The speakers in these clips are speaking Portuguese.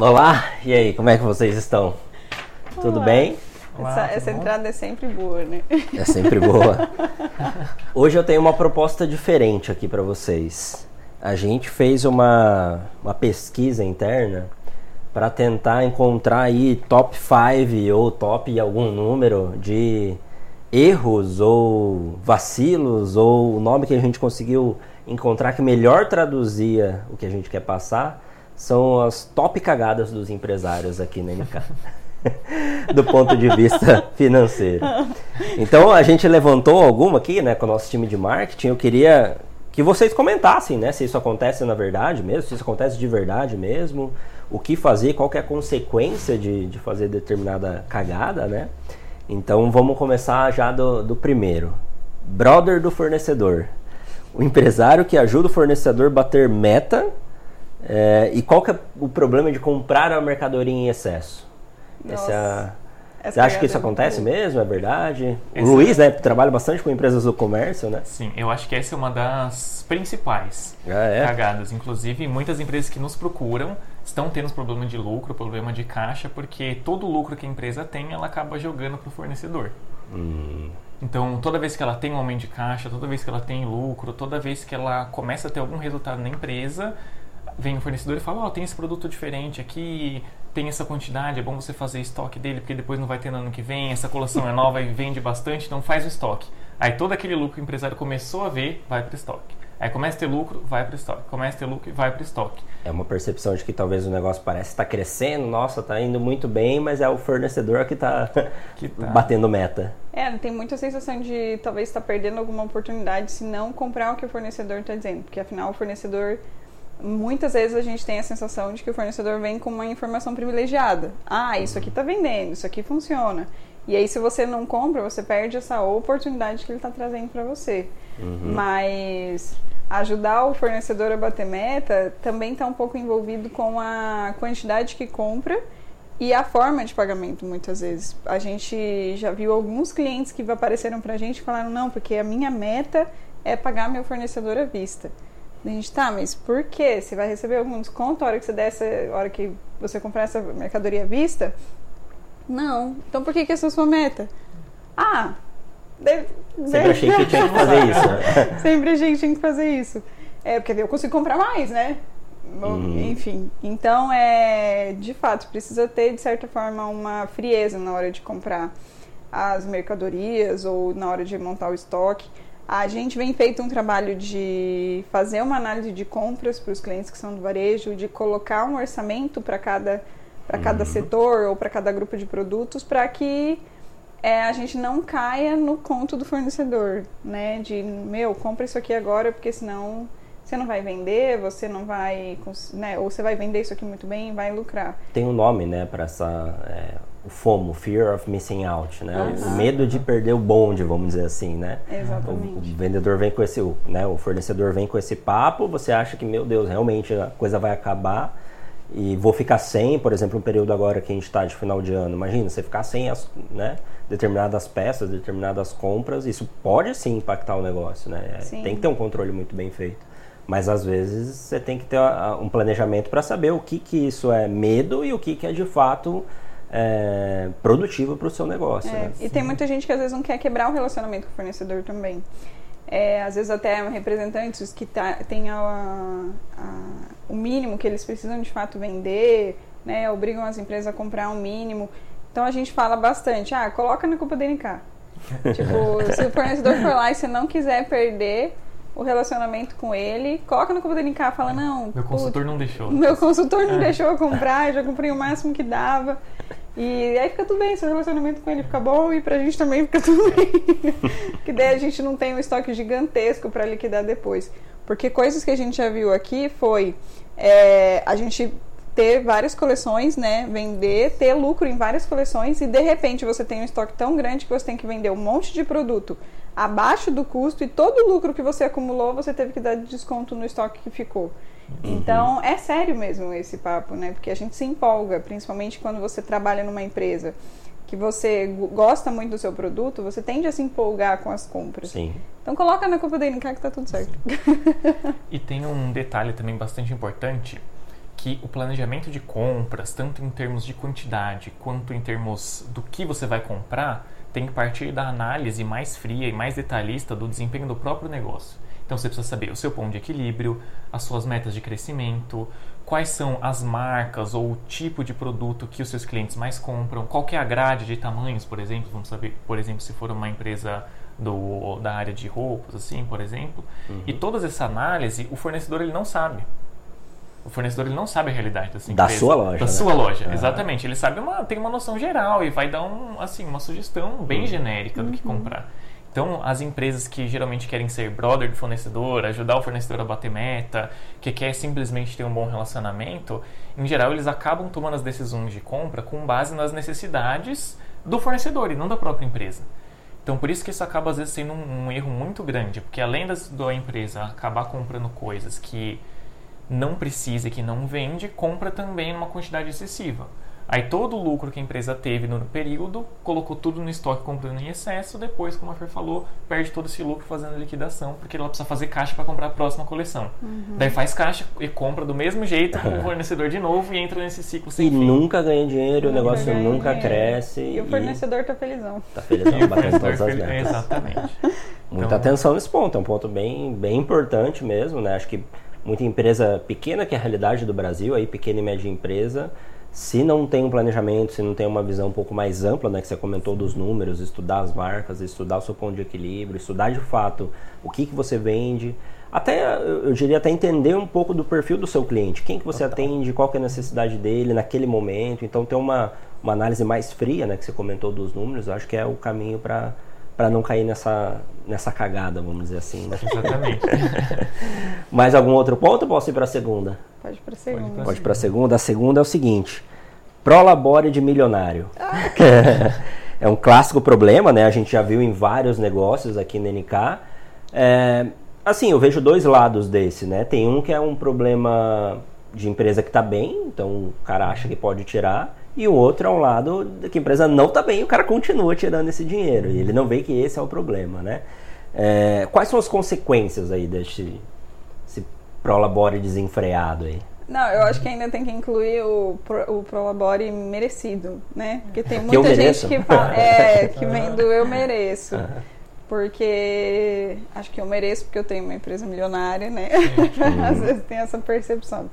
Olá, e aí, como é que vocês estão? Tudo Olá. bem? Olá, essa, essa entrada é sempre boa, né? É sempre boa. Hoje eu tenho uma proposta diferente aqui para vocês. A gente fez uma, uma pesquisa interna para tentar encontrar aí top 5 ou top algum número de erros ou vacilos ou o nome que a gente conseguiu encontrar que melhor traduzia o que a gente quer passar são as top cagadas dos empresários aqui na NK. do ponto de vista financeiro. Então a gente levantou alguma aqui, né, com o nosso time de marketing. Eu queria que vocês comentassem, né, se isso acontece na verdade mesmo, se isso acontece de verdade mesmo, o que fazer, qual que é a consequência de, de fazer determinada cagada, né? Então vamos começar já do, do primeiro. Brother do fornecedor. O empresário que ajuda o fornecedor a bater meta. É, e qual que é o problema de comprar a mercadoria em excesso? Essa, Essa você acha que isso é acontece boa. mesmo? É verdade? Essa- O Luiz, né, trabalha bastante com empresas do comércio, né? Sim, eu acho que essa é uma das principais Ah, é? cagadas. Inclusive, muitas empresas que nos procuram estão tendo problema de lucro, problema de caixa, porque todo o lucro que a empresa tem, ela acaba jogando para o fornecedor. Hum, Então, toda vez que ela tem um aumento de caixa, toda vez que ela tem lucro, toda vez que ela começa a ter algum resultado na empresa, vem o fornecedor e fala: Ó, tem esse produto diferente aqui, tem essa quantidade, é bom você fazer estoque dele, porque depois não vai ter no ano que vem, essa coleção é nova e vende bastante, então faz o estoque. Aí todo aquele lucro que o empresário começou a ver, vai para o estoque. Aí começa a ter lucro, vai para o estoque. Começa a ter lucro e vai para o estoque. é uma percepção de que talvez o negócio parece estar crescendo, nossa, está indo muito bem, mas é o fornecedor que está Que tá. batendo meta. É, tem muita sensação de talvez estar perdendo alguma oportunidade se não comprar o que o fornecedor está dizendo. Porque afinal o fornecedor. Muitas vezes a gente tem a sensação de que o fornecedor vem com uma informação privilegiada. Ah, isso aqui está vendendo, isso aqui funciona. E aí, se você não compra, você perde essa oportunidade que ele está trazendo para você. Mas ajudar o fornecedor a bater meta também está um pouco envolvido com a quantidade que compra e a forma de pagamento, muitas vezes. A gente já viu alguns clientes que apareceram pra gente e falaram, não, porque a minha meta é pagar meu fornecedor à vista. A gente, tá, mas por quê? Você vai receber algum desconto a hora que você der essa, a hora que você comprar essa mercadoria à vista? Não. Então por que, que essa é a sua meta? Ah, Sempre achei que tinha que fazer isso. né? Sempre a gente tem que fazer isso. É, porque eu consigo comprar mais, né? Uhum. Enfim. Então, é, de fato, precisa ter, de certa forma, uma frieza na hora de comprar as mercadorias ou na hora de montar o estoque. A gente vem feito um trabalho de fazer uma análise de compras para os clientes que são do varejo, de colocar um orçamento para cada, para cada setor ou para cada grupo de produtos, para que é, a gente não caia no conto do fornecedor, né? De, meu, compra isso aqui agora, porque senão você não vai vender, você não vai, né? Ou você vai vender isso aqui muito bem e vai lucrar. Tem um nome, né, para essa é, o FOMO, Fear of Missing Out, né? O Aham. medo de perder o bonde, vamos dizer assim, né? O, o Exatamente. vendedor vem com esse, o, né, o fornecedor vem com esse papo, você acha que, meu Deus, realmente a coisa vai acabar e vou ficar sem, por exemplo, um período agora que a gente está de final de ano. Imagina, você ficar sem as, né, determinadas peças, determinadas compras, isso pode sim impactar o negócio, né? Sim. Tem que ter um controle muito bem feito. Mas às vezes você tem que ter um planejamento para saber o que, que isso é medo e o que, que é de fato é, produtivo para o seu negócio. É, né? e tem muita gente que às vezes não quer quebrar o relacionamento com o fornecedor também. É, às vezes até representantes que tá, têm a- a- o mínimo que eles precisam de fato vender, né, obrigam as empresas a comprar um mínimo. Então a gente fala bastante, ah, coloca na culpa da NK. tipo, se o fornecedor for lá e você não quiser perder o relacionamento com ele, coloca na culpa da NK, fala, não, Meu putz, consultor não deixou. meu consultor não É. deixou eu comprar, eu já comprei o máximo que dava. E aí fica tudo bem, seu relacionamento com ele fica bom e pra gente também fica tudo bem. que daí a gente não tem um estoque gigantesco pra liquidar depois. Porque coisas que a gente já viu aqui foi é, a gente ter várias coleções, né? Vender, ter lucro em várias coleções e de repente você tem um estoque tão grande que você tem que vender um monte de produto abaixo do custo e todo o lucro que você acumulou você teve que dar de desconto no estoque que ficou. Então é sério mesmo esse papo, né? Porque a gente se empolga, principalmente quando você trabalha numa empresa que você go- gosta muito do seu produto, você tende a se empolgar com as compras. Sim. Então coloca na culpa da NK que tá tudo certo. E tem um detalhe também bastante importante, que o planejamento de compras, tanto em termos de quantidade quanto em termos do que você vai comprar, tem que partir da análise mais fria e mais detalhista do desempenho do próprio negócio. Então você precisa saber o seu ponto de equilíbrio, as suas metas de crescimento, quais são as marcas ou o tipo de produto que os seus clientes mais compram, qual é a grade de tamanhos, por exemplo, vamos saber, por exemplo, se for uma empresa do, da área de roupas, assim, por exemplo. Uhum. E toda essa análise, o fornecedor ele não sabe. O fornecedor ele não sabe a realidade dessa empresa. Da sua loja. Da né? sua loja, ah. exatamente. Ele sabe uma, tem uma noção geral e vai dar um, assim, uma sugestão bem uhum. genérica do que uhum. comprar. Então, as empresas que geralmente querem ser brother do fornecedor, ajudar o fornecedor a bater meta, que quer simplesmente ter um bom relacionamento, em geral eles acabam tomando as decisões de compra com base nas necessidades do fornecedor e não da própria empresa. Então, por isso que isso acaba às vezes sendo um, um erro muito grande, porque além das, da empresa acabar comprando coisas que não precisa e que não vende, compra também numa quantidade excessiva. Aí todo o lucro que a empresa teve no período, colocou tudo no estoque comprando em excesso, depois, como a Fer falou, perde todo esse lucro fazendo liquidação, porque ela precisa fazer caixa para comprar a próxima coleção. Uhum. Daí faz caixa e compra do mesmo jeito com o fornecedor de novo e entra nesse ciclo sem E fim. nunca ganha dinheiro, nunca o negócio nunca dinheiro. cresce. E, o fornecedor e... tá felizão. Tá felizão, batendo todas as metas. Exatamente. Muita então... atenção nesse ponto, é um ponto bem, bem importante mesmo, né? Acho que muita empresa pequena, que é a realidade do Brasil, aí pequena e média empresa, se não tem um planejamento, se não tem uma visão um pouco mais ampla, né, que você comentou dos números, estudar as marcas, estudar o seu ponto de equilíbrio, estudar de fato o que, que você vende, até eu diria até entender um pouco do perfil do seu cliente, quem que você Total. atende, qual que é a necessidade dele naquele momento, então ter uma, uma análise mais fria, né, que você comentou dos números, acho que é o caminho para para não cair nessa, nessa cagada, vamos dizer assim. Né? Exatamente. Mais algum outro ponto ou posso ir para a segunda? Pode ir para a segunda. Pode ir para a segunda. A segunda é o seguinte: prolabore de milionário. Ah. é um clássico problema, né? A gente já viu em vários negócios aqui na NK. É, assim, eu vejo dois lados desse, né? Tem um que é um problema de empresa que está bem, então o cara acha que pode tirar. E o outro é um lado que a empresa não está bem e o cara continua tirando esse dinheiro. E ele não vê que esse é o problema, né? É, quais são as consequências aí desse, prolabore desenfreado aí? Não, eu acho que ainda tem que incluir o, o prolabore merecido, né? Porque tem muita que gente que fala, é, que vem do eu mereço. Porque acho que eu mereço porque eu tenho uma empresa milionária, né? Às vezes tem essa percepção.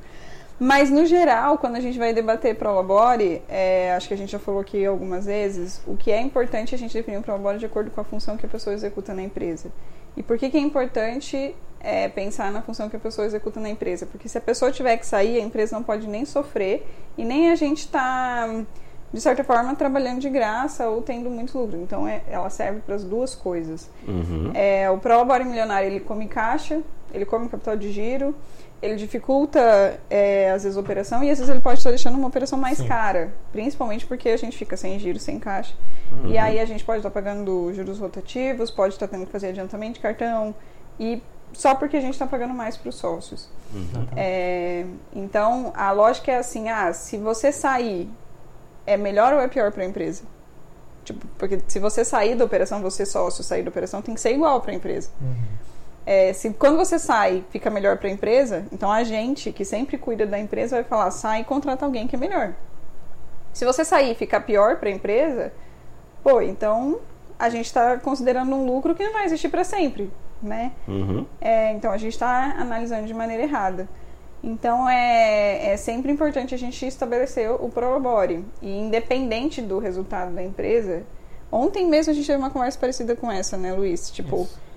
Mas, no geral, quando a gente vai debater Prolabore, é, acho que a gente já falou aqui algumas vezes, o que é importante é a gente definir um Prolabore de acordo com a função que a pessoa executa na empresa. E por que, que é importante é, pensar na função que a pessoa executa na empresa? Porque se a pessoa tiver que sair, a empresa não pode nem sofrer e nem a gente está, de certa forma, trabalhando de graça ou tendo muito lucro. Então, é, ela serve para as duas coisas. Uhum. É, o Prolabore milionário, ele come caixa, ele come capital de giro, ele dificulta, é, às vezes, a operação e às vezes ele pode estar deixando uma operação mais Sim. cara. Principalmente porque a gente fica sem giro, sem caixa. Uhum. E aí a gente pode estar pagando juros rotativos, pode estar tendo que fazer adiantamento de cartão. E só porque a gente está pagando mais para os sócios. Uhum. É, então, a lógica é assim, ah, se você sair, é melhor ou é pior para a empresa? Tipo, porque se você sair da operação, você sócio sair da operação, tem que ser igual para a empresa. Uhum. É, se quando você sai fica melhor para a empresa, então a gente que sempre cuida da empresa vai falar sai e contrata alguém que é melhor. Se você sair e ficar pior para a empresa, pô, então a gente está considerando um lucro que não vai existir para sempre, né? Uhum. É, então a gente está analisando de maneira errada. Então é, é sempre importante a gente estabelecer o prolabore e independente do resultado da empresa. Ontem mesmo a gente teve uma conversa parecida com essa, né, Luiz? Tipo, Isso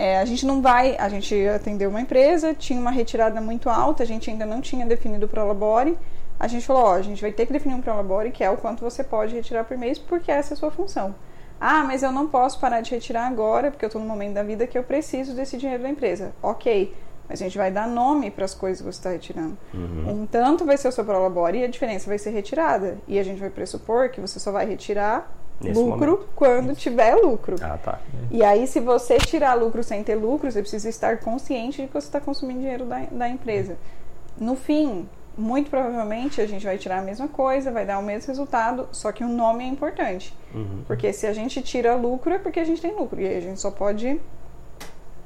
é, a gente não vai, a gente atendeu uma empresa, tinha uma retirada muito alta, a gente ainda não tinha definido o Prolabore. A gente falou, ó, a gente vai ter que definir um Prolabore, que é o quanto você pode retirar por mês, porque essa é a sua função. Ah, mas eu não posso parar de retirar agora, porque eu estou no momento da vida que eu preciso desse dinheiro da empresa. Ok, mas a gente vai dar nome para as coisas que você está retirando. Uhum. Um tanto vai ser o seu Prolabore e a diferença vai ser retirada. E a gente vai pressupor que você só vai retirar Nesse lucro momento. quando Isso. tiver lucro. Ah, tá. E aí, se você tirar lucro sem ter lucro, você precisa estar consciente de que você está consumindo dinheiro da, da empresa. No fim, muito provavelmente a gente vai tirar a mesma coisa, vai dar o mesmo resultado, só que o nome é importante. Uhum. Porque se a gente tira lucro, é porque a gente tem lucro. E aí a gente só pode,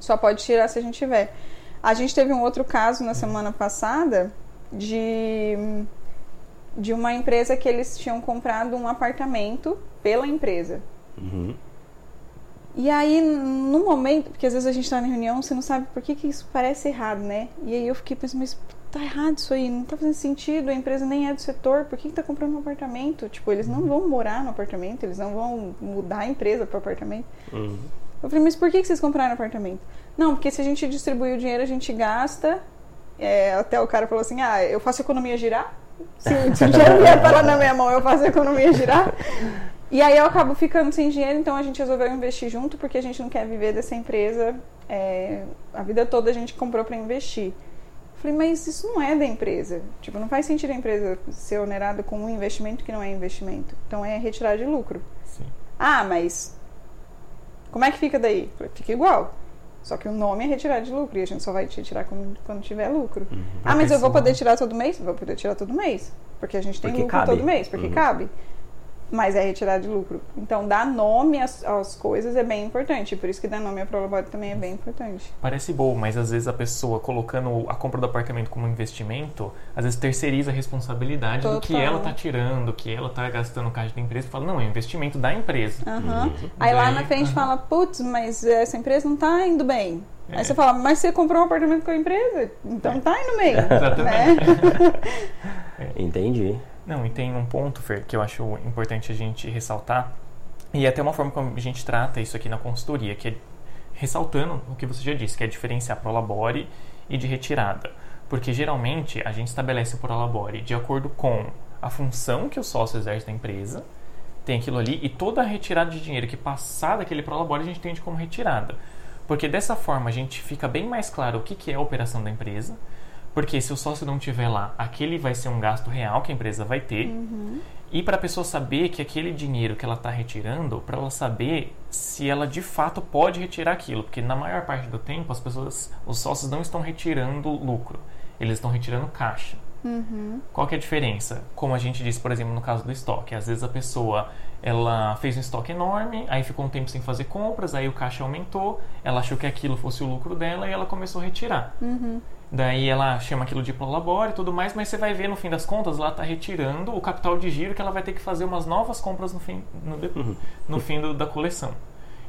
só pode tirar se a gente tiver. A gente teve um outro caso na semana passada de, de uma empresa que eles tinham comprado um apartamento pela empresa. Uhum. E aí, no momento, porque às vezes a gente tá na reunião, você não sabe por que, que isso parece errado, né? E aí eu fiquei pensando, mas tá errado isso aí, não tá fazendo sentido, a empresa nem é do setor, por que, que tá comprando um apartamento? Tipo, eles não vão morar no apartamento, eles não vão mudar a empresa pro apartamento. Uhum. Eu falei, mas por que, que vocês compraram apartamento? Não, porque se a gente distribuir o dinheiro, a gente gasta. É, até o cara falou assim, ah, eu faço a economia girar? Se, se o dinheiro vier parar na minha mão, eu faço a economia girar? E aí eu acabo ficando sem dinheiro, então a gente resolveu investir junto, porque a gente não quer viver dessa empresa. É, a vida toda a gente comprou para investir. Eu falei, mas isso não é da empresa. Tipo, não faz sentido a empresa ser onerada com um investimento que não é investimento. Então é retirar de lucro. Sim. Ah, mas como é que fica daí? Falei, Fica igual. Só que o nome é retirar de lucro e a gente só vai retirar quando, quando tiver lucro. Uhum. Ah, mas eu vou poder tirar todo mês? Vou poder tirar todo mês. Porque a gente tem Porque lucro cabe. todo mês, porque Uhum. cabe. Mas é retirar de lucro. Então, dar nome às, às coisas é bem importante. Por isso que dar nome a prolabore também é bem importante. Parece bom, mas às vezes a pessoa colocando a compra do apartamento como investimento, às vezes terceiriza a responsabilidade do que Total. ela tá tirando, que ela tá gastando caixa da empresa e fala, não, é investimento da empresa. Uhum. Aí lá na frente aham. fala, putz, mas essa empresa não tá indo bem. É. Aí você fala, mas você comprou um apartamento com a empresa, então tá indo bem. Exatamente. né? Entendi. Não, e tem um ponto, Fer, que eu acho importante a gente ressaltar, e é até uma forma como a gente trata isso aqui na consultoria, que é ressaltando o que você já disse, que é diferenciar prolabore e de retirada. Porque geralmente a gente estabelece o prolabore de acordo com a função que o sócio exerce na empresa, tem aquilo ali, e toda a retirada de dinheiro que passar daquele prolabore a gente entende como retirada. Porque dessa forma a gente fica bem mais claro o que, que é a operação da empresa, porque se o sócio não tiver lá, aquele vai ser um gasto real que a empresa vai ter. E para a pessoa saber que aquele dinheiro que ela está retirando, para ela saber se ela de fato pode retirar aquilo, porque na maior parte do tempo as pessoas, os sócios não estão retirando lucro, eles estão retirando caixa. Qual que é a diferença? Como a gente disse, por exemplo, no caso do estoque, às vezes a pessoa ela fez um estoque enorme, aí ficou um tempo sem fazer compras, aí o caixa aumentou, ela achou que aquilo fosse o lucro dela e ela começou a retirar. Daí ela chama aquilo de prolabore e tudo mais, mas você vai ver no fim das contas, ela está retirando o capital de giro que ela vai ter que fazer umas novas compras no fim, no, de- no fim do- da coleção.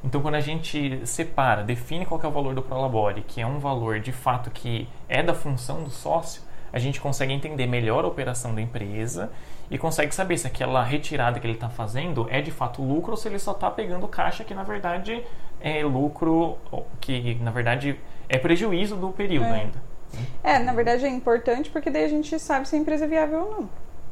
Então, quando a gente separa, define qual que é o valor do prolabore, que é um valor de fato que é da função do sócio, a gente consegue entender melhor a operação da empresa e consegue saber se aquela retirada que ele está fazendo é de fato lucro ou se ele só está pegando caixa que na verdade é lucro, que na verdade é prejuízo do período É. ainda. É, na verdade é importante porque daí a gente sabe se a empresa é viável ou não.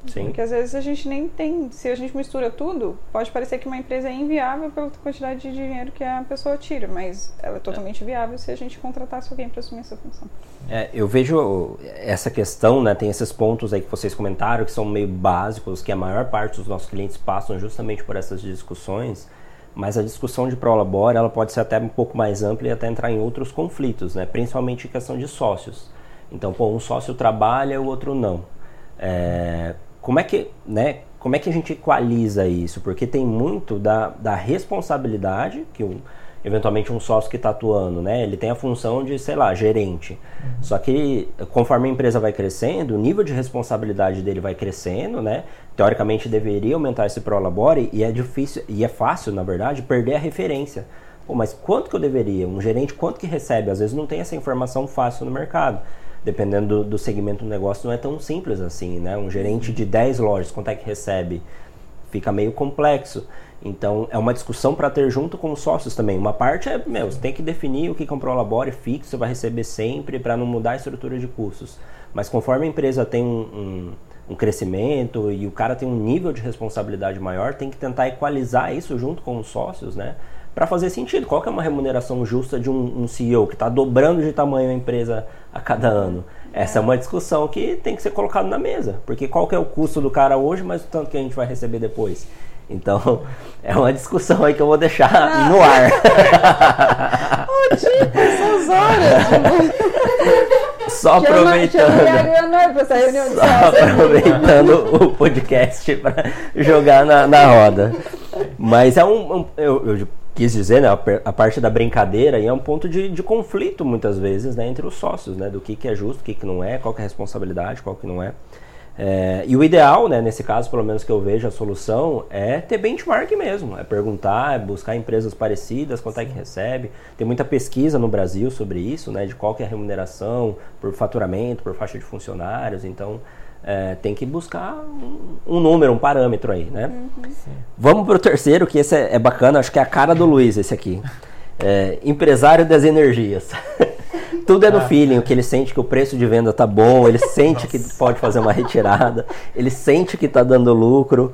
Sim. Porque às vezes a gente nem tem, se a gente mistura tudo, pode parecer que uma empresa é inviável pela quantidade de dinheiro que a pessoa tira, mas ela é totalmente viável se a gente contratasse alguém para assumir essa função. É, eu vejo essa questão, né? Tem esses pontos aí que vocês comentaram que são meio básicos, que a maior parte dos nossos clientes passam justamente por essas discussões. Mas a discussão de prolabore, ela pode ser até um pouco mais ampla e até entrar em outros conflitos, né? Principalmente em questão de sócios. Então, pô, um sócio trabalha, o outro não. É, como é que, né? Como é que a gente equaliza isso? Porque tem muito da, da responsabilidade que um, eventualmente um sócio que está atuando, né? Ele tem a função de, sei lá, gerente. Só que conforme a empresa vai crescendo, o nível de responsabilidade dele vai crescendo, né? Teoricamente deveria aumentar esse prolabore e é difícil e é fácil, na verdade, perder a referência. Pô, mas quanto que eu deveria? Um gerente quanto que recebe? Às vezes não tem essa informação fácil no mercado. Dependendo do, do segmento do negócio, não é tão simples assim, né? Um gerente de 10 lojas, quanto é que recebe? Fica meio complexo. Então, é uma discussão para ter junto com os sócios também. Uma parte é, meu, você tem que definir o que é um prolabore fixo, vai receber sempre para não mudar a estrutura de custos. Mas conforme a empresa tem um, um, um crescimento e o cara tem um nível de responsabilidade maior, tem que tentar equalizar isso junto com os sócios, né? Para fazer sentido. Qual que é uma remuneração justa de um, um CEO que está dobrando de tamanho a empresa a cada ano? Essa é uma discussão que tem que ser colocada na mesa. Porque qual que é o custo do cara hoje, mas o tanto que a gente vai receber depois? Então, é uma discussão aí que eu vou deixar no ar. Ô, tipo, essas horas! Só aproveitando. Só aproveitando o podcast para jogar na, na roda. Mas é um, um- eu, eu quis dizer, né, a parte da brincadeira e é um ponto de, de conflito muitas vezes né, entre os sócios, né, do que, que é justo, o que, que não é, qual que é a responsabilidade, qual que não é. é. E o ideal, né, nesse caso, pelo menos que eu vejo a solução, é ter benchmark mesmo, é perguntar, é buscar empresas parecidas, quanto é que recebe. Tem muita pesquisa no Brasil sobre isso, né, de qual que é a remuneração por faturamento, por faixa de funcionários, então é, tem que buscar um, um, número, um parâmetro aí, né? Uhum. Vamos para o terceiro, que esse é, é, bacana, acho que é a cara do Luiz esse aqui. É, empresário das energias. Tudo é no ah. feeling, o que ele sente que o preço de venda tá bom, ele sente que pode fazer uma retirada, ele sente que tá dando lucro.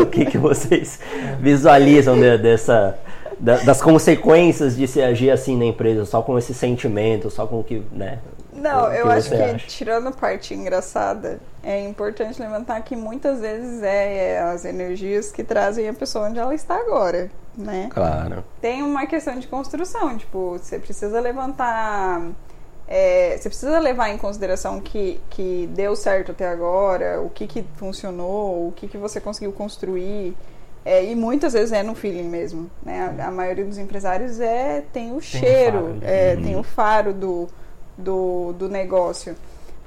o que, que vocês visualizam de, dessa, das consequências de se agir assim na empresa, só com esse sentimento, só com o que, né, não, eu acho que, acha? tirando a parte engraçada, é importante levantar que muitas vezes é, é, as energias que trazem a pessoa onde ela está agora, né? Claro. Tem uma questão de construção, tipo, você precisa levantar. É, você precisa levar em consideração que, que deu certo até agora, o que, que funcionou, o que, que você conseguiu construir. É, e muitas vezes é no feeling mesmo. Né? A, a maioria dos empresários é, tem o tem cheiro, o é, tem o faro do, do, do negócio.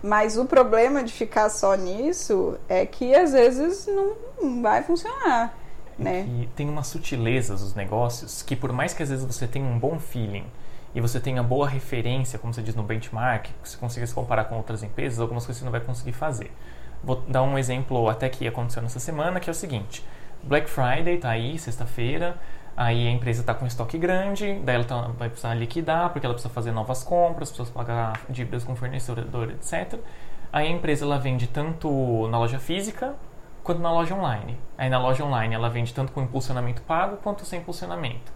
Mas o problema de ficar só nisso é que às vezes não vai funcionar. Né? E tem umas sutilezas dos negócios que, por mais que às vezes você tenha um bom feeling e você tenha boa referência, como você diz no benchmark, que você consiga se comparar com outras empresas, algumas coisas você não vai conseguir fazer. Vou dar um exemplo até que aconteceu nessa semana, que é o seguinte: Black Friday tá aí, sexta-feira, Aí a empresa está com estoque grande, daí ela tá, vai precisar liquidar, porque ela precisa fazer novas compras, precisa pagar dívidas com fornecedor, etc. Aí a empresa ela vende tanto na loja física quanto na loja online. Aí na loja online ela vende tanto com impulsionamento pago quanto sem impulsionamento.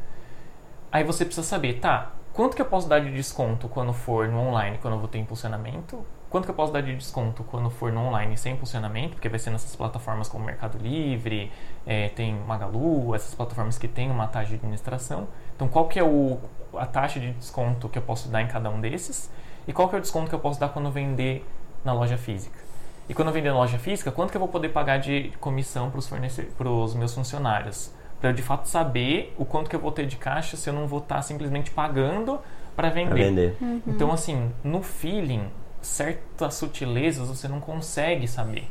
Aí você precisa saber, tá, quanto que eu posso dar de desconto quando for no online, quando eu vou ter impulsionamento? Quanto que eu posso dar de desconto quando for no online sem impulsionamento? Porque vai ser nessas plataformas como Mercado Livre, é, tem Magalu, essas plataformas que têm uma taxa de administração. Então, qual que é o, a taxa de desconto que eu posso dar em cada um desses? E qual que é o desconto que eu posso dar quando eu vender na loja física? E quando eu vender na loja física, quanto que eu vou poder pagar de comissão para os meus funcionários? Para eu de fato saber o quanto que eu vou ter de caixa se eu não vou estar tá simplesmente pagando para vender. Pra vender. Uhum. Então, assim, no feeling, certas sutilezas você não consegue saber.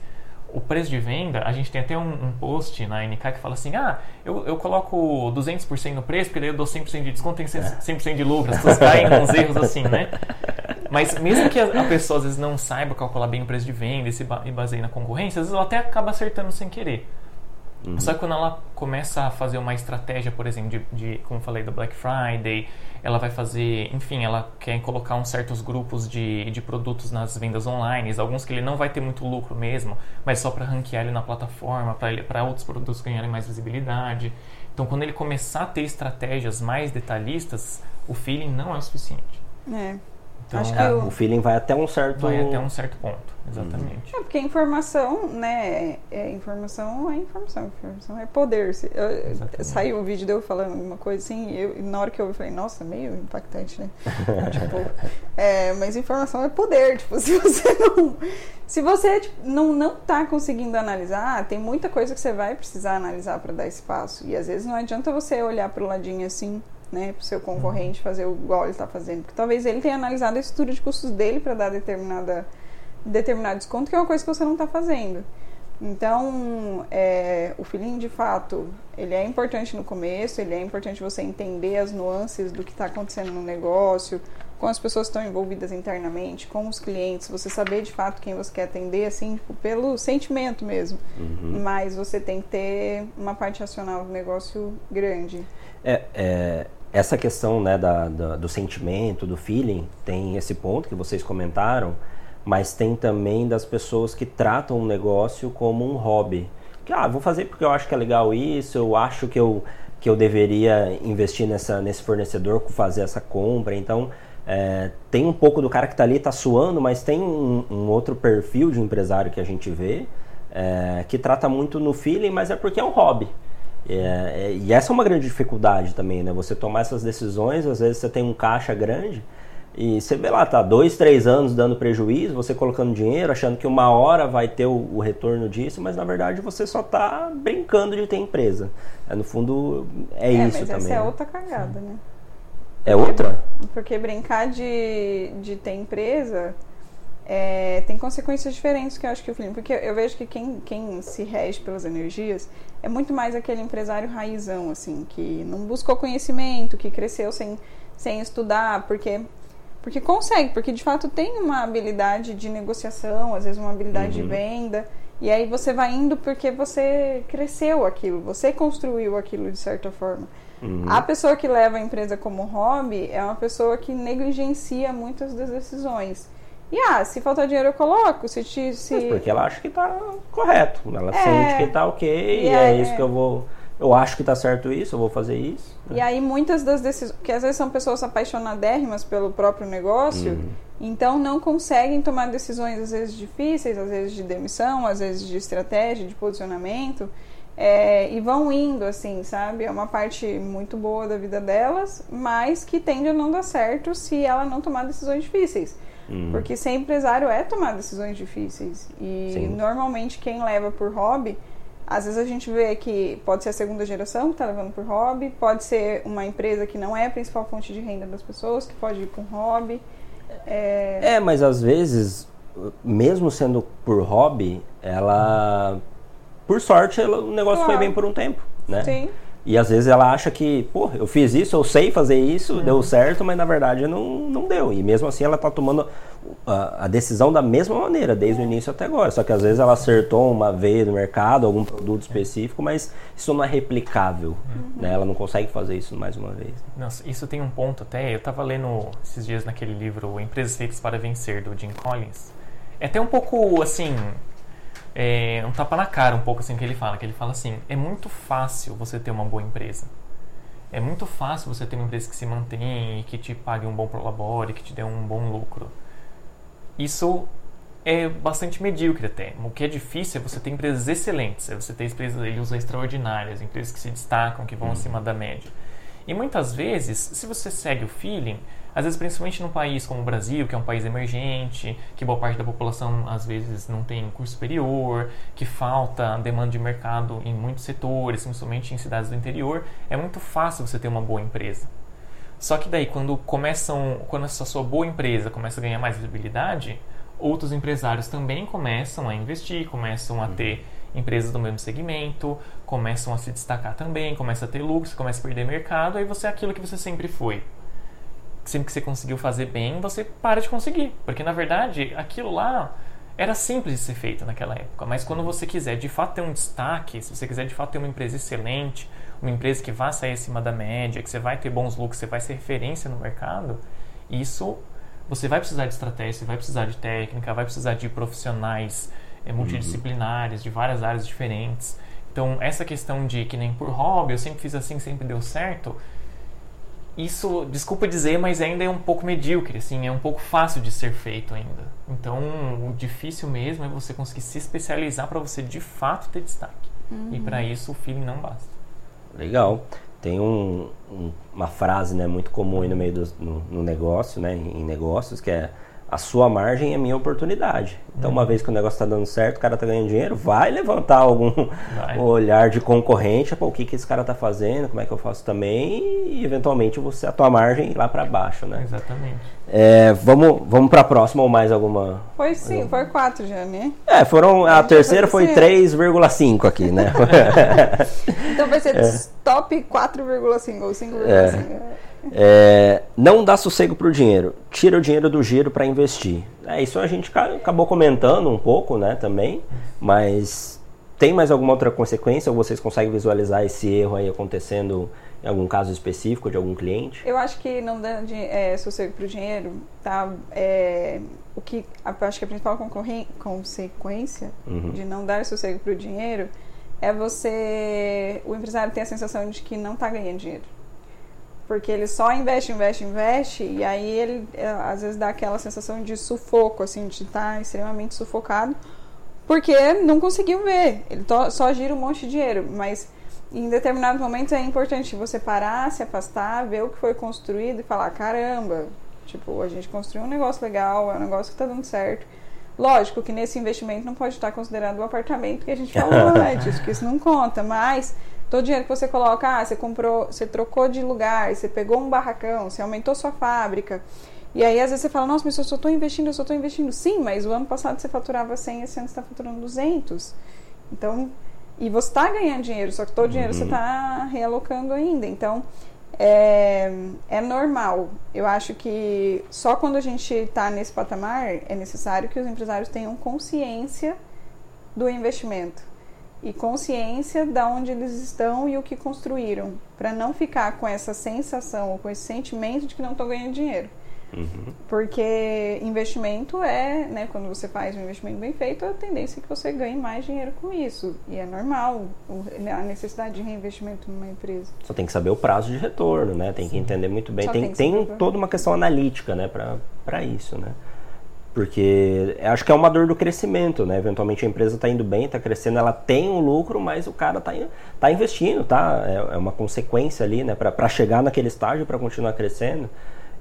O preço de venda, a gente tem até um, um post na NK que fala assim: ah, eu, eu coloco 200% no preço, porque daí eu dou 100% de desconto, tem 100% de lucro. As pessoas caem com uns erros assim, né? Mas mesmo que a, a, pessoa às vezes não saiba calcular bem o preço de venda e se baseie na concorrência, às vezes ela até acaba acertando sem querer. Uhum. Só que quando ela começa a fazer uma estratégia, por exemplo, de, de como falei, do Black Friday, ela vai fazer, enfim, ela quer colocar uns certos grupos de, de produtos nas vendas online, alguns que ele não vai ter muito lucro mesmo, mas só para ranquear ele na plataforma, para outros produtos ganharem mais visibilidade. Então, quando ele começar a ter estratégias mais detalhistas, o feeling não é o suficiente. É. Então, Acho que o... o feeling vai até um certo vai até um certo ponto, exatamente. É porque informação, né, é, informação é informação, informação é poder. Eu, saiu um vídeo de eu falando uma coisa assim, eu, na hora que eu falei, nossa, meio impactante, né? tipo, é, mas informação é poder, tipo, se você não se você tipo, não não tá conseguindo analisar, tem muita coisa que você vai precisar analisar para dar espaço. E às vezes não adianta você olhar pro ladinho assim né, para o seu concorrente fazer o igual ele está fazendo. Porque talvez ele tenha analisado a estrutura de custos dele para dar determinada, determinado desconto, que é uma coisa que você não está fazendo. Então, é, o feeling de fato, ele é importante no começo, ele é importante você entender as nuances do que está acontecendo no negócio, com as pessoas que estão envolvidas internamente, com os clientes, você saber de fato quem você quer atender, assim, tipo, pelo sentimento mesmo. Uhum. Mas você tem que ter uma parte racional do negócio grande. É, é, essa questão né, da, da, do sentimento, do feeling, tem esse ponto que vocês comentaram, mas tem também das pessoas que tratam o negócio como um hobby. Que, ah, vou fazer porque eu acho que é legal isso, eu acho que eu, que eu deveria investir nessa, nesse fornecedor, fazer essa compra. Então, é, tem um pouco do cara que está ali, está suando, mas tem um, um, outro perfil de empresário que a gente vê, é, que trata muito no feeling, mas é porque é um hobby. É, é, e essa é uma grande dificuldade também, né? Você tomar essas decisões, às vezes você tem um caixa grande, E você vê lá, tá dois, três anos dando prejuízo, você colocando dinheiro, achando que uma hora vai ter o, o retorno disso, mas na verdade você só está brincando de ter empresa. É, no fundo, é, é isso mas também. Essa é né? outra cagada, né? É outra? Porque brincar de, de ter empresa é, tem consequências diferentes que eu acho que o Felipe. Porque eu vejo que quem, quem se rege pelas energias é muito mais aquele empresário raizão, assim, que não buscou conhecimento, que cresceu sem, sem estudar, porque porque consegue, porque de fato tem uma habilidade de negociação, às vezes uma habilidade uhum. de venda. E aí você vai indo porque você cresceu aquilo, você construiu aquilo de certa forma. Uhum. A pessoa que leva a empresa como hobby é uma pessoa que negligencia muitas das decisões. E ah, se faltar dinheiro eu coloco, se te, se... Mas porque ela acha que está correto, ela é, sente que está ok e, e é, é, isso que eu vou eu acho que está certo isso, eu vou fazer isso. Né? E aí muitas das decisões, que às vezes são pessoas apaixonadérrimas pelo próprio negócio, uhum. então não conseguem tomar decisões às vezes difíceis, às vezes de demissão, às vezes de estratégia, de posicionamento, é, e vão indo assim, sabe? É uma parte muito boa da vida delas, mas que tende a não dar certo se ela não tomar decisões difíceis. Uhum. Porque ser empresário é tomar decisões difíceis. E Sim. normalmente quem leva por hobby às vezes a gente vê que pode ser a segunda geração que está levando por hobby, pode ser uma empresa que não é a principal fonte de renda das pessoas, que pode ir um hobby. É... é, mas às vezes, mesmo sendo por hobby, ela. Por sorte, ela, o negócio claro. foi bem por um tempo, né? Sim. E às vezes ela acha que, pô, eu fiz isso, eu sei fazer isso, uhum. deu certo, mas na verdade não, não deu. E mesmo assim ela está tomando a, a, decisão da mesma maneira, desde o início até agora. Só que às vezes ela acertou uma vez no mercado, algum produto específico, mas isso não é replicável. Uhum. Né? Ela não consegue fazer isso mais uma vez. Nossa, isso tem um ponto até. Eu estava lendo esses dias naquele livro Empresas Feitas para Vencer, do Jim Collins. É até um pouco assim é, um tapa na cara um pouco assim que ele fala, que ele fala assim, é muito fácil você ter uma boa empresa. É muito fácil você ter uma empresa que se mantém, que te pague um bom prolabore, que te dê um bom lucro. Isso é bastante medíocre até. O que é difícil é você ter empresas excelentes, é você ter empresas extraordinárias, empresas que se destacam, que vão uhum. acima da média. E muitas vezes, se você segue o feeling, às vezes, principalmente num país como o Brasil, que é um país emergente, que boa parte da população às vezes não tem curso superior, que falta demanda de mercado em muitos setores, principalmente em cidades do interior, é muito fácil você ter uma boa empresa. Só que daí, quando começam, quando essa sua boa empresa começa a ganhar mais visibilidade, outros empresários também começam a investir, começam a ter empresas do mesmo segmento, começam a se destacar também, começa a ter lucro, começa a perder mercado, aí você é aquilo que você sempre foi sempre que você conseguiu fazer bem, você para de conseguir. Porque na verdade, aquilo lá era simples de ser feito naquela época. Mas quando você quiser de fato ter um destaque, se você quiser de fato ter uma empresa excelente, uma empresa que vá sair acima da média, que você vai ter bons lucros, você vai ser referência no mercado, isso você vai precisar de estratégia, vai precisar de técnica, vai precisar de profissionais é, multidisciplinares, de várias áreas diferentes. Então, essa questão de que nem por hobby, eu sempre fiz assim, sempre deu certo, isso, desculpa dizer, mas ainda é um pouco medíocre, assim, é um pouco fácil de ser feito ainda. Então, o difícil mesmo é você conseguir se especializar para você de fato ter destaque. Uhum. E para isso o feeling não basta. Legal. Tem um, um, uma frase né, muito comum no meio do no, no negócio, né, em negócios, que é a sua margem é minha oportunidade. Então, uma vez que o negócio está dando certo, o cara está ganhando dinheiro, vai levantar algum vai. olhar de concorrente, pô, o que, que esse cara está fazendo, como é que eu faço também, e eventualmente você a tua margem lá para baixo, né? Exatamente. É, vamos vamos para a próxima ou mais alguma? Foi sim, alguma? foi quatro já, né? É, foram a, a terceira foi 3,5 aqui, né? então vai ser é. top 4,5 ou 5,5. É. É, não dá sossego para o dinheiro, tira o dinheiro do giro para investir. É, isso a gente acabou comentando um pouco, né, também, mas tem mais alguma outra consequência ou vocês conseguem visualizar esse erro aí acontecendo em algum caso específico de algum cliente? Eu acho que não dá é, sossego para o dinheiro, tá? É, o que acho que a principal consequência uhum. de não dar sossego para o dinheiro é você, o empresário ter a sensação de que não está ganhando dinheiro. Porque ele só investe, investe, investe, e aí ele é, às vezes dá aquela sensação de sufoco, assim, de estar tá extremamente sufocado, porque não conseguiu ver. Ele só gira um monte de dinheiro, mas em determinados momentos é importante você parar, se afastar, ver o que foi construído e falar: caramba, Tipo, a gente construiu um negócio legal, é um negócio que tá dando certo. Lógico que nesse investimento não pode estar considerado o apartamento que a gente falou antes, que isso não conta, mas todo o dinheiro que você coloca, ah, você comprou, você trocou de lugar, você pegou um barracão, você aumentou sua fábrica. E aí, às vezes, você fala, nossa, mas eu só estou investindo, eu só estou investindo. Sim, mas o ano passado você faturava 100, esse ano você está faturando 200. Então, e você está ganhando dinheiro, só que todo dinheiro Uhum. você está realocando ainda. Então, é, é normal. Eu acho que só quando a gente está nesse patamar é necessário que os empresários tenham consciência do investimento e consciência de onde eles estão e o que construíram, para não ficar com essa sensação ou com esse sentimento de que não estão ganhando dinheiro. Uhum. Porque investimento é, né, quando você faz um investimento bem feito, a tendência é que você ganhe mais dinheiro com isso. E é normal o- a necessidade de reinvestimento numa empresa. Só tem que saber o prazo de retorno, né? Tem que entender muito bem. Só Tem, tem tem toda uma questão analítica, né, pra isso, né? Porque acho que é uma dor do crescimento, né? Eventualmente a empresa está indo bem, está crescendo, ela tem um lucro, mas o cara está tá investindo, tá? É, é uma consequência ali, né? Para chegar naquele estágio, para continuar crescendo.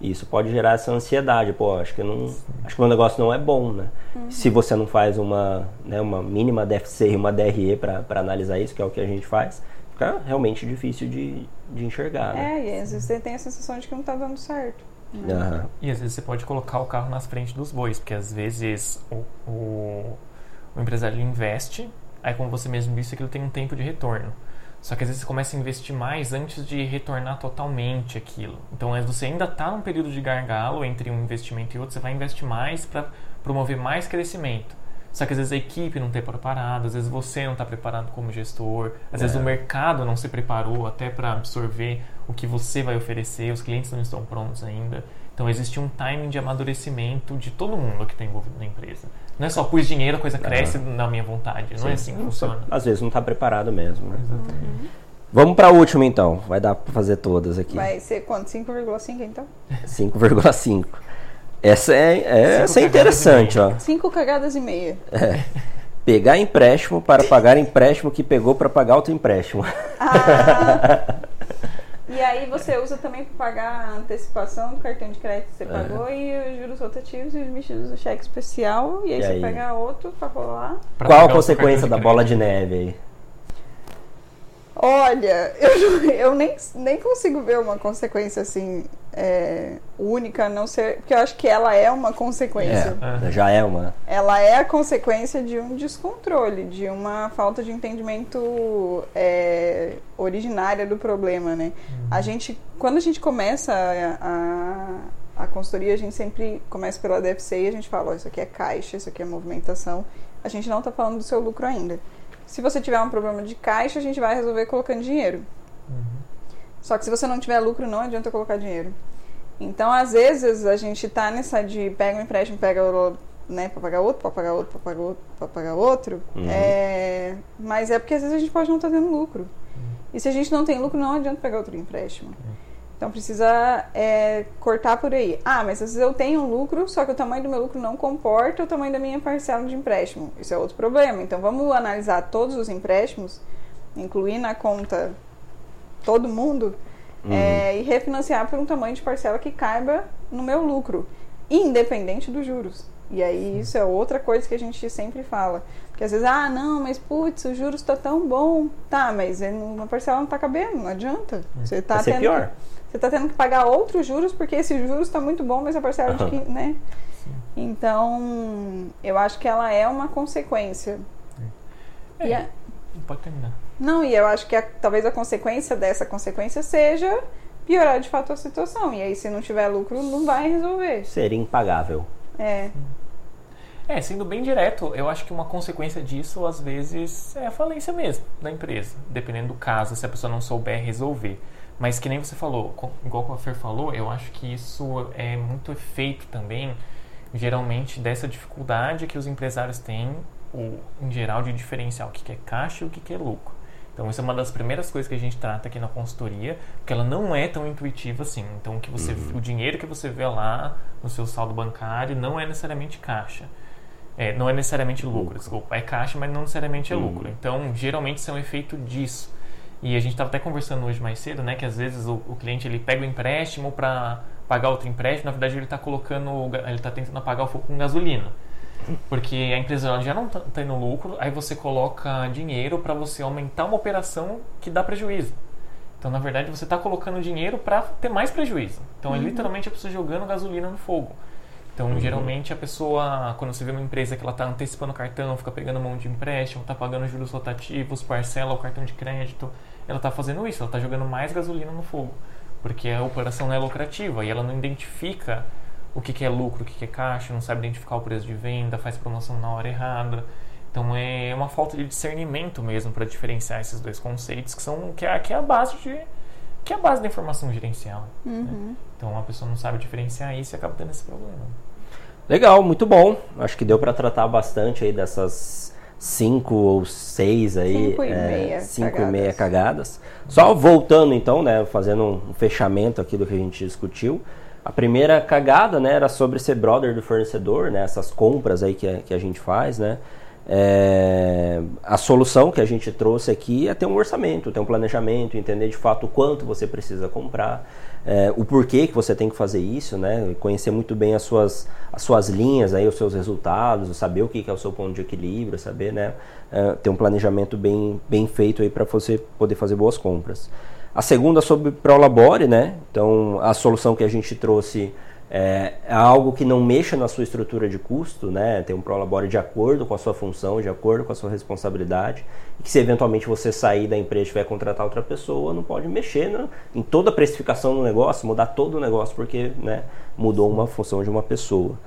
E isso pode gerar essa ansiedade. Pô, acho que não, acho que o meu negócio não é bom, né? Se você não faz uma, né, uma mínima DFC e uma DRE para analisar isso, que é o que a gente faz, fica realmente difícil de, de enxergar, né? É, e às vezes você tem a sensação de que não está dando certo. Aham. E às vezes você pode colocar o carro nas frentes dos bois, porque às vezes o, o, o empresário investe, aí como você mesmo disse, aquilo tem um tempo de retorno. Só que às vezes você começa a investir mais antes de retornar totalmente aquilo. Então às vezes você ainda está num período de gargalo entre um investimento e outro, você vai investir mais para promover mais crescimento. Só que às vezes a equipe não está preparada, às vezes você não está preparado como gestor, às vezes É. o mercado não se preparou até para absorver o que você vai oferecer, os clientes não estão prontos ainda. Então existe um timing de amadurecimento de todo mundo que está envolvido na empresa. Não é só pus dinheiro, a coisa cresce na minha vontade. Não é assim que Sim, funciona. Às vezes não está preparado mesmo, né? Exatamente. Vamos para a última então. Vai dar para fazer todas aqui. Vai ser quanto? 5,5 então? 5,5. Essa é, é, essa é Cinco cagadas interessante, e ó. 5 cagadas e meia. Pegar empréstimo para pagar empréstimo que pegou para pagar outro empréstimo. Ah, aí você usa também para pagar a antecipação do cartão de crédito que você É. pagou e os juros rotativos e os mexidos do cheque especial. E aí E você aí? pega outro para rolar. Pra Qual a consequência da bola de neve aí? Olha, eu, eu nem, nem consigo ver uma consequência assim é, única, a não ser. Porque eu acho que ela é uma consequência. É, já é uma. Ela é a consequência de um descontrole, de uma falta de entendimento é, originária do problema, né? A gente, quando a gente começa a, a, a consultoria, a gente sempre começa pela DFC e a gente fala, ó, isso aqui é caixa, isso aqui é movimentação. A gente não está falando do seu lucro ainda. Se você tiver um problema de caixa, a gente vai resolver colocando dinheiro. Só que se você não tiver lucro, não adianta colocar dinheiro. Então, às vezes, a gente tá nessa de pega um empréstimo, pega o- né, pra pagar outro, pra pagar outro, pra pagar outro, pra pagar outro. Uhum. É, mas é porque às vezes a gente pode não estar tendo lucro. E se a gente não tem lucro, não adianta pegar outro empréstimo. Então precisa é, cortar por aí. Ah, mas às vezes eu tenho um lucro, só que o tamanho do meu lucro não comporta o tamanho da minha parcela de empréstimo. Isso é outro problema. Então vamos analisar todos os empréstimos, incluir na conta todo mundo, é, e refinanciar por um tamanho de parcela que caiba no meu lucro, independente dos juros. E aí isso é outra coisa que a gente sempre fala. Porque às vezes, ah, não, mas putz, o juros está tão bom. Tá, mas é, uma parcela não está cabendo, não adianta. Você tá Vai ser tendo pior. Você está tendo que pagar outros juros porque esse juros está muito bom, mas a parcela de que, né? Então, eu acho que ela é uma consequência. É, E a- Pode terminar. não, e eu acho que a- talvez a consequência dessa consequência seja piorar de fato a situação. E aí, se não tiver lucro, não vai resolver. Seria impagável. É. É, sendo bem direto, eu acho que uma consequência disso, às vezes, é a falência mesmo da empresa, dependendo do caso, se a pessoa não souber resolver. Mas que nem você falou, igual a Fer falou, eu acho que isso é muito efeito também, geralmente, dessa dificuldade que os empresários têm, o, em geral, de diferenciar o que é caixa e o que é lucro. Então, isso é uma das primeiras coisas que a gente trata aqui na consultoria, porque ela não é tão intuitiva assim. Então, o, que você, o dinheiro que você vê lá no seu saldo bancário não é necessariamente caixa. É, não é necessariamente lucro, Lucro. desculpa. É caixa, mas não necessariamente é Uhum. lucro. Então, geralmente, isso é um efeito disso. E a gente estava até conversando hoje mais cedo, né? Que às vezes o, o cliente ele pega o empréstimo para pagar outro empréstimo, na verdade ele está colocando, ele está tentando apagar o fogo com gasolina. Porque a empresa já não está tá indo lucro, aí você coloca dinheiro para você aumentar uma operação que dá prejuízo. Então, na verdade, você está colocando dinheiro para ter mais prejuízo. Então, é uhum. é literalmente a pessoa jogando gasolina no fogo. Então, uhum. geralmente, a pessoa, quando você vê uma empresa que ela está antecipando o cartão, fica pegando mão de empréstimo, está pagando juros rotativos, parcela o cartão de crédito, ela está fazendo isso, ela está jogando mais gasolina no fogo. Porque a operação não é lucrativa e ela não identifica o que, que é lucro, o que, que é caixa, não sabe identificar o preço de venda, faz promoção na hora errada. Então é uma falta de discernimento mesmo para diferenciar esses dois conceitos que são que é, que é a base de que é a base da informação gerencial. Né? Uhum. Né? Então a pessoa não sabe diferenciar isso e acaba tendo esse problema. Legal, muito bom. Acho que deu para tratar bastante aí dessas cinco ou seis aí, cinco e, é, meia, cinco cagadas. e meia cagadas. Só voltando então, né, fazendo um fechamento aqui do que a gente discutiu. A primeira cagada, né, era sobre ser brother do fornecedor, né, essas compras aí que a, que a gente faz, né. É, a solução que a gente trouxe aqui é ter um orçamento, ter um planejamento, entender de fato quanto você precisa comprar, é, o porquê que você tem que fazer isso, né? Conhecer muito bem as suas, as suas linhas, aí, os seus resultados, saber o que é o seu ponto de equilíbrio, saber, né? É, ter um planejamento bem, bem feito para você poder fazer boas compras. A segunda sobre Prolabore, né? Então a solução que a gente trouxe é, é, algo que não mexa na sua estrutura de custo, né? Tem um Prolabore de acordo com a sua função, de acordo com a sua responsabilidade, e que se eventualmente você sair da empresa e tiver contratar outra pessoa, não pode mexer né? em toda a precificação do negócio, mudar todo o negócio porque né, mudou uma função de uma pessoa.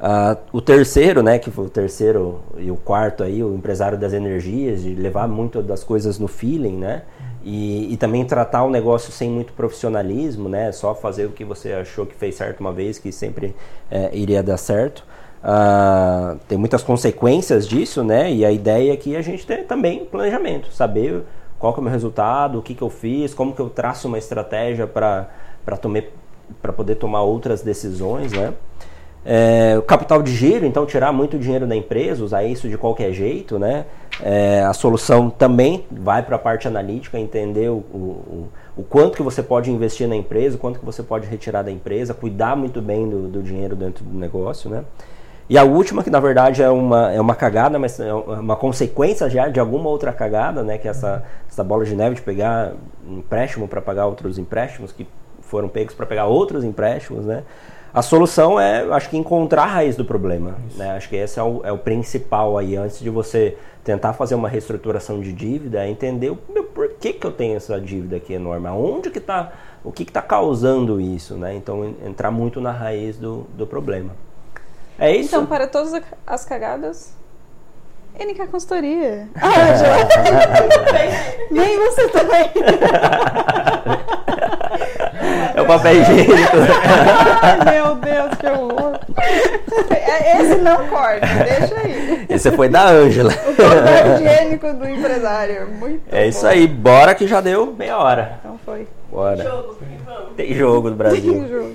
Uh, o terceiro, né, que foi o terceiro e o quarto aí, o empresário das energias, de levar muito das coisas no feeling, né? E, e, também tratar o negócio sem muito profissionalismo, né? Só fazer o que você achou que fez certo uma vez, que sempre é, iria dar certo. Uh, tem muitas consequências disso, né? E a ideia é que a gente tem também planejamento, saber qual é o meu resultado, o que, que eu fiz, como que eu traço uma estratégia para poder tomar outras decisões, né? É, o capital de giro, então tirar muito dinheiro da empresa, usar isso de qualquer jeito, né? É, a solução também vai para a parte analítica, entender o, o, o, quanto que você pode investir na empresa, o quanto que você pode retirar da empresa, cuidar muito bem do, do dinheiro dentro do negócio, né? E a última, que na verdade é uma, é uma cagada, mas é uma consequência já de alguma outra cagada, né? Que é essa, essa bola de neve de pegar empréstimo para pagar outros empréstimos que foram pegos para pegar outros empréstimos, né? A solução é, acho que, encontrar a raiz do problema. Né? Acho que esse é o, é o, principal aí, antes de você tentar fazer uma reestruturação de dívida, é entender o meu, por que, que eu tenho essa dívida aqui enorme, aonde que está, o que está causando isso, né? Então, entrar muito na raiz do, do problema. É isso? Então, para todas as cagadas, NK Consultoria. Ah, já. Nem você também. É o papel higiênico. Ai, meu Deus, que horror. É, esse não corta, deixa aí. Esse foi da Ângela. O papel higiênico do empresário. Muito É bom. isso aí, bora que já deu meia hora. Então foi. Bora. Jogo, Tem jogo do Brasil. Tem jogo.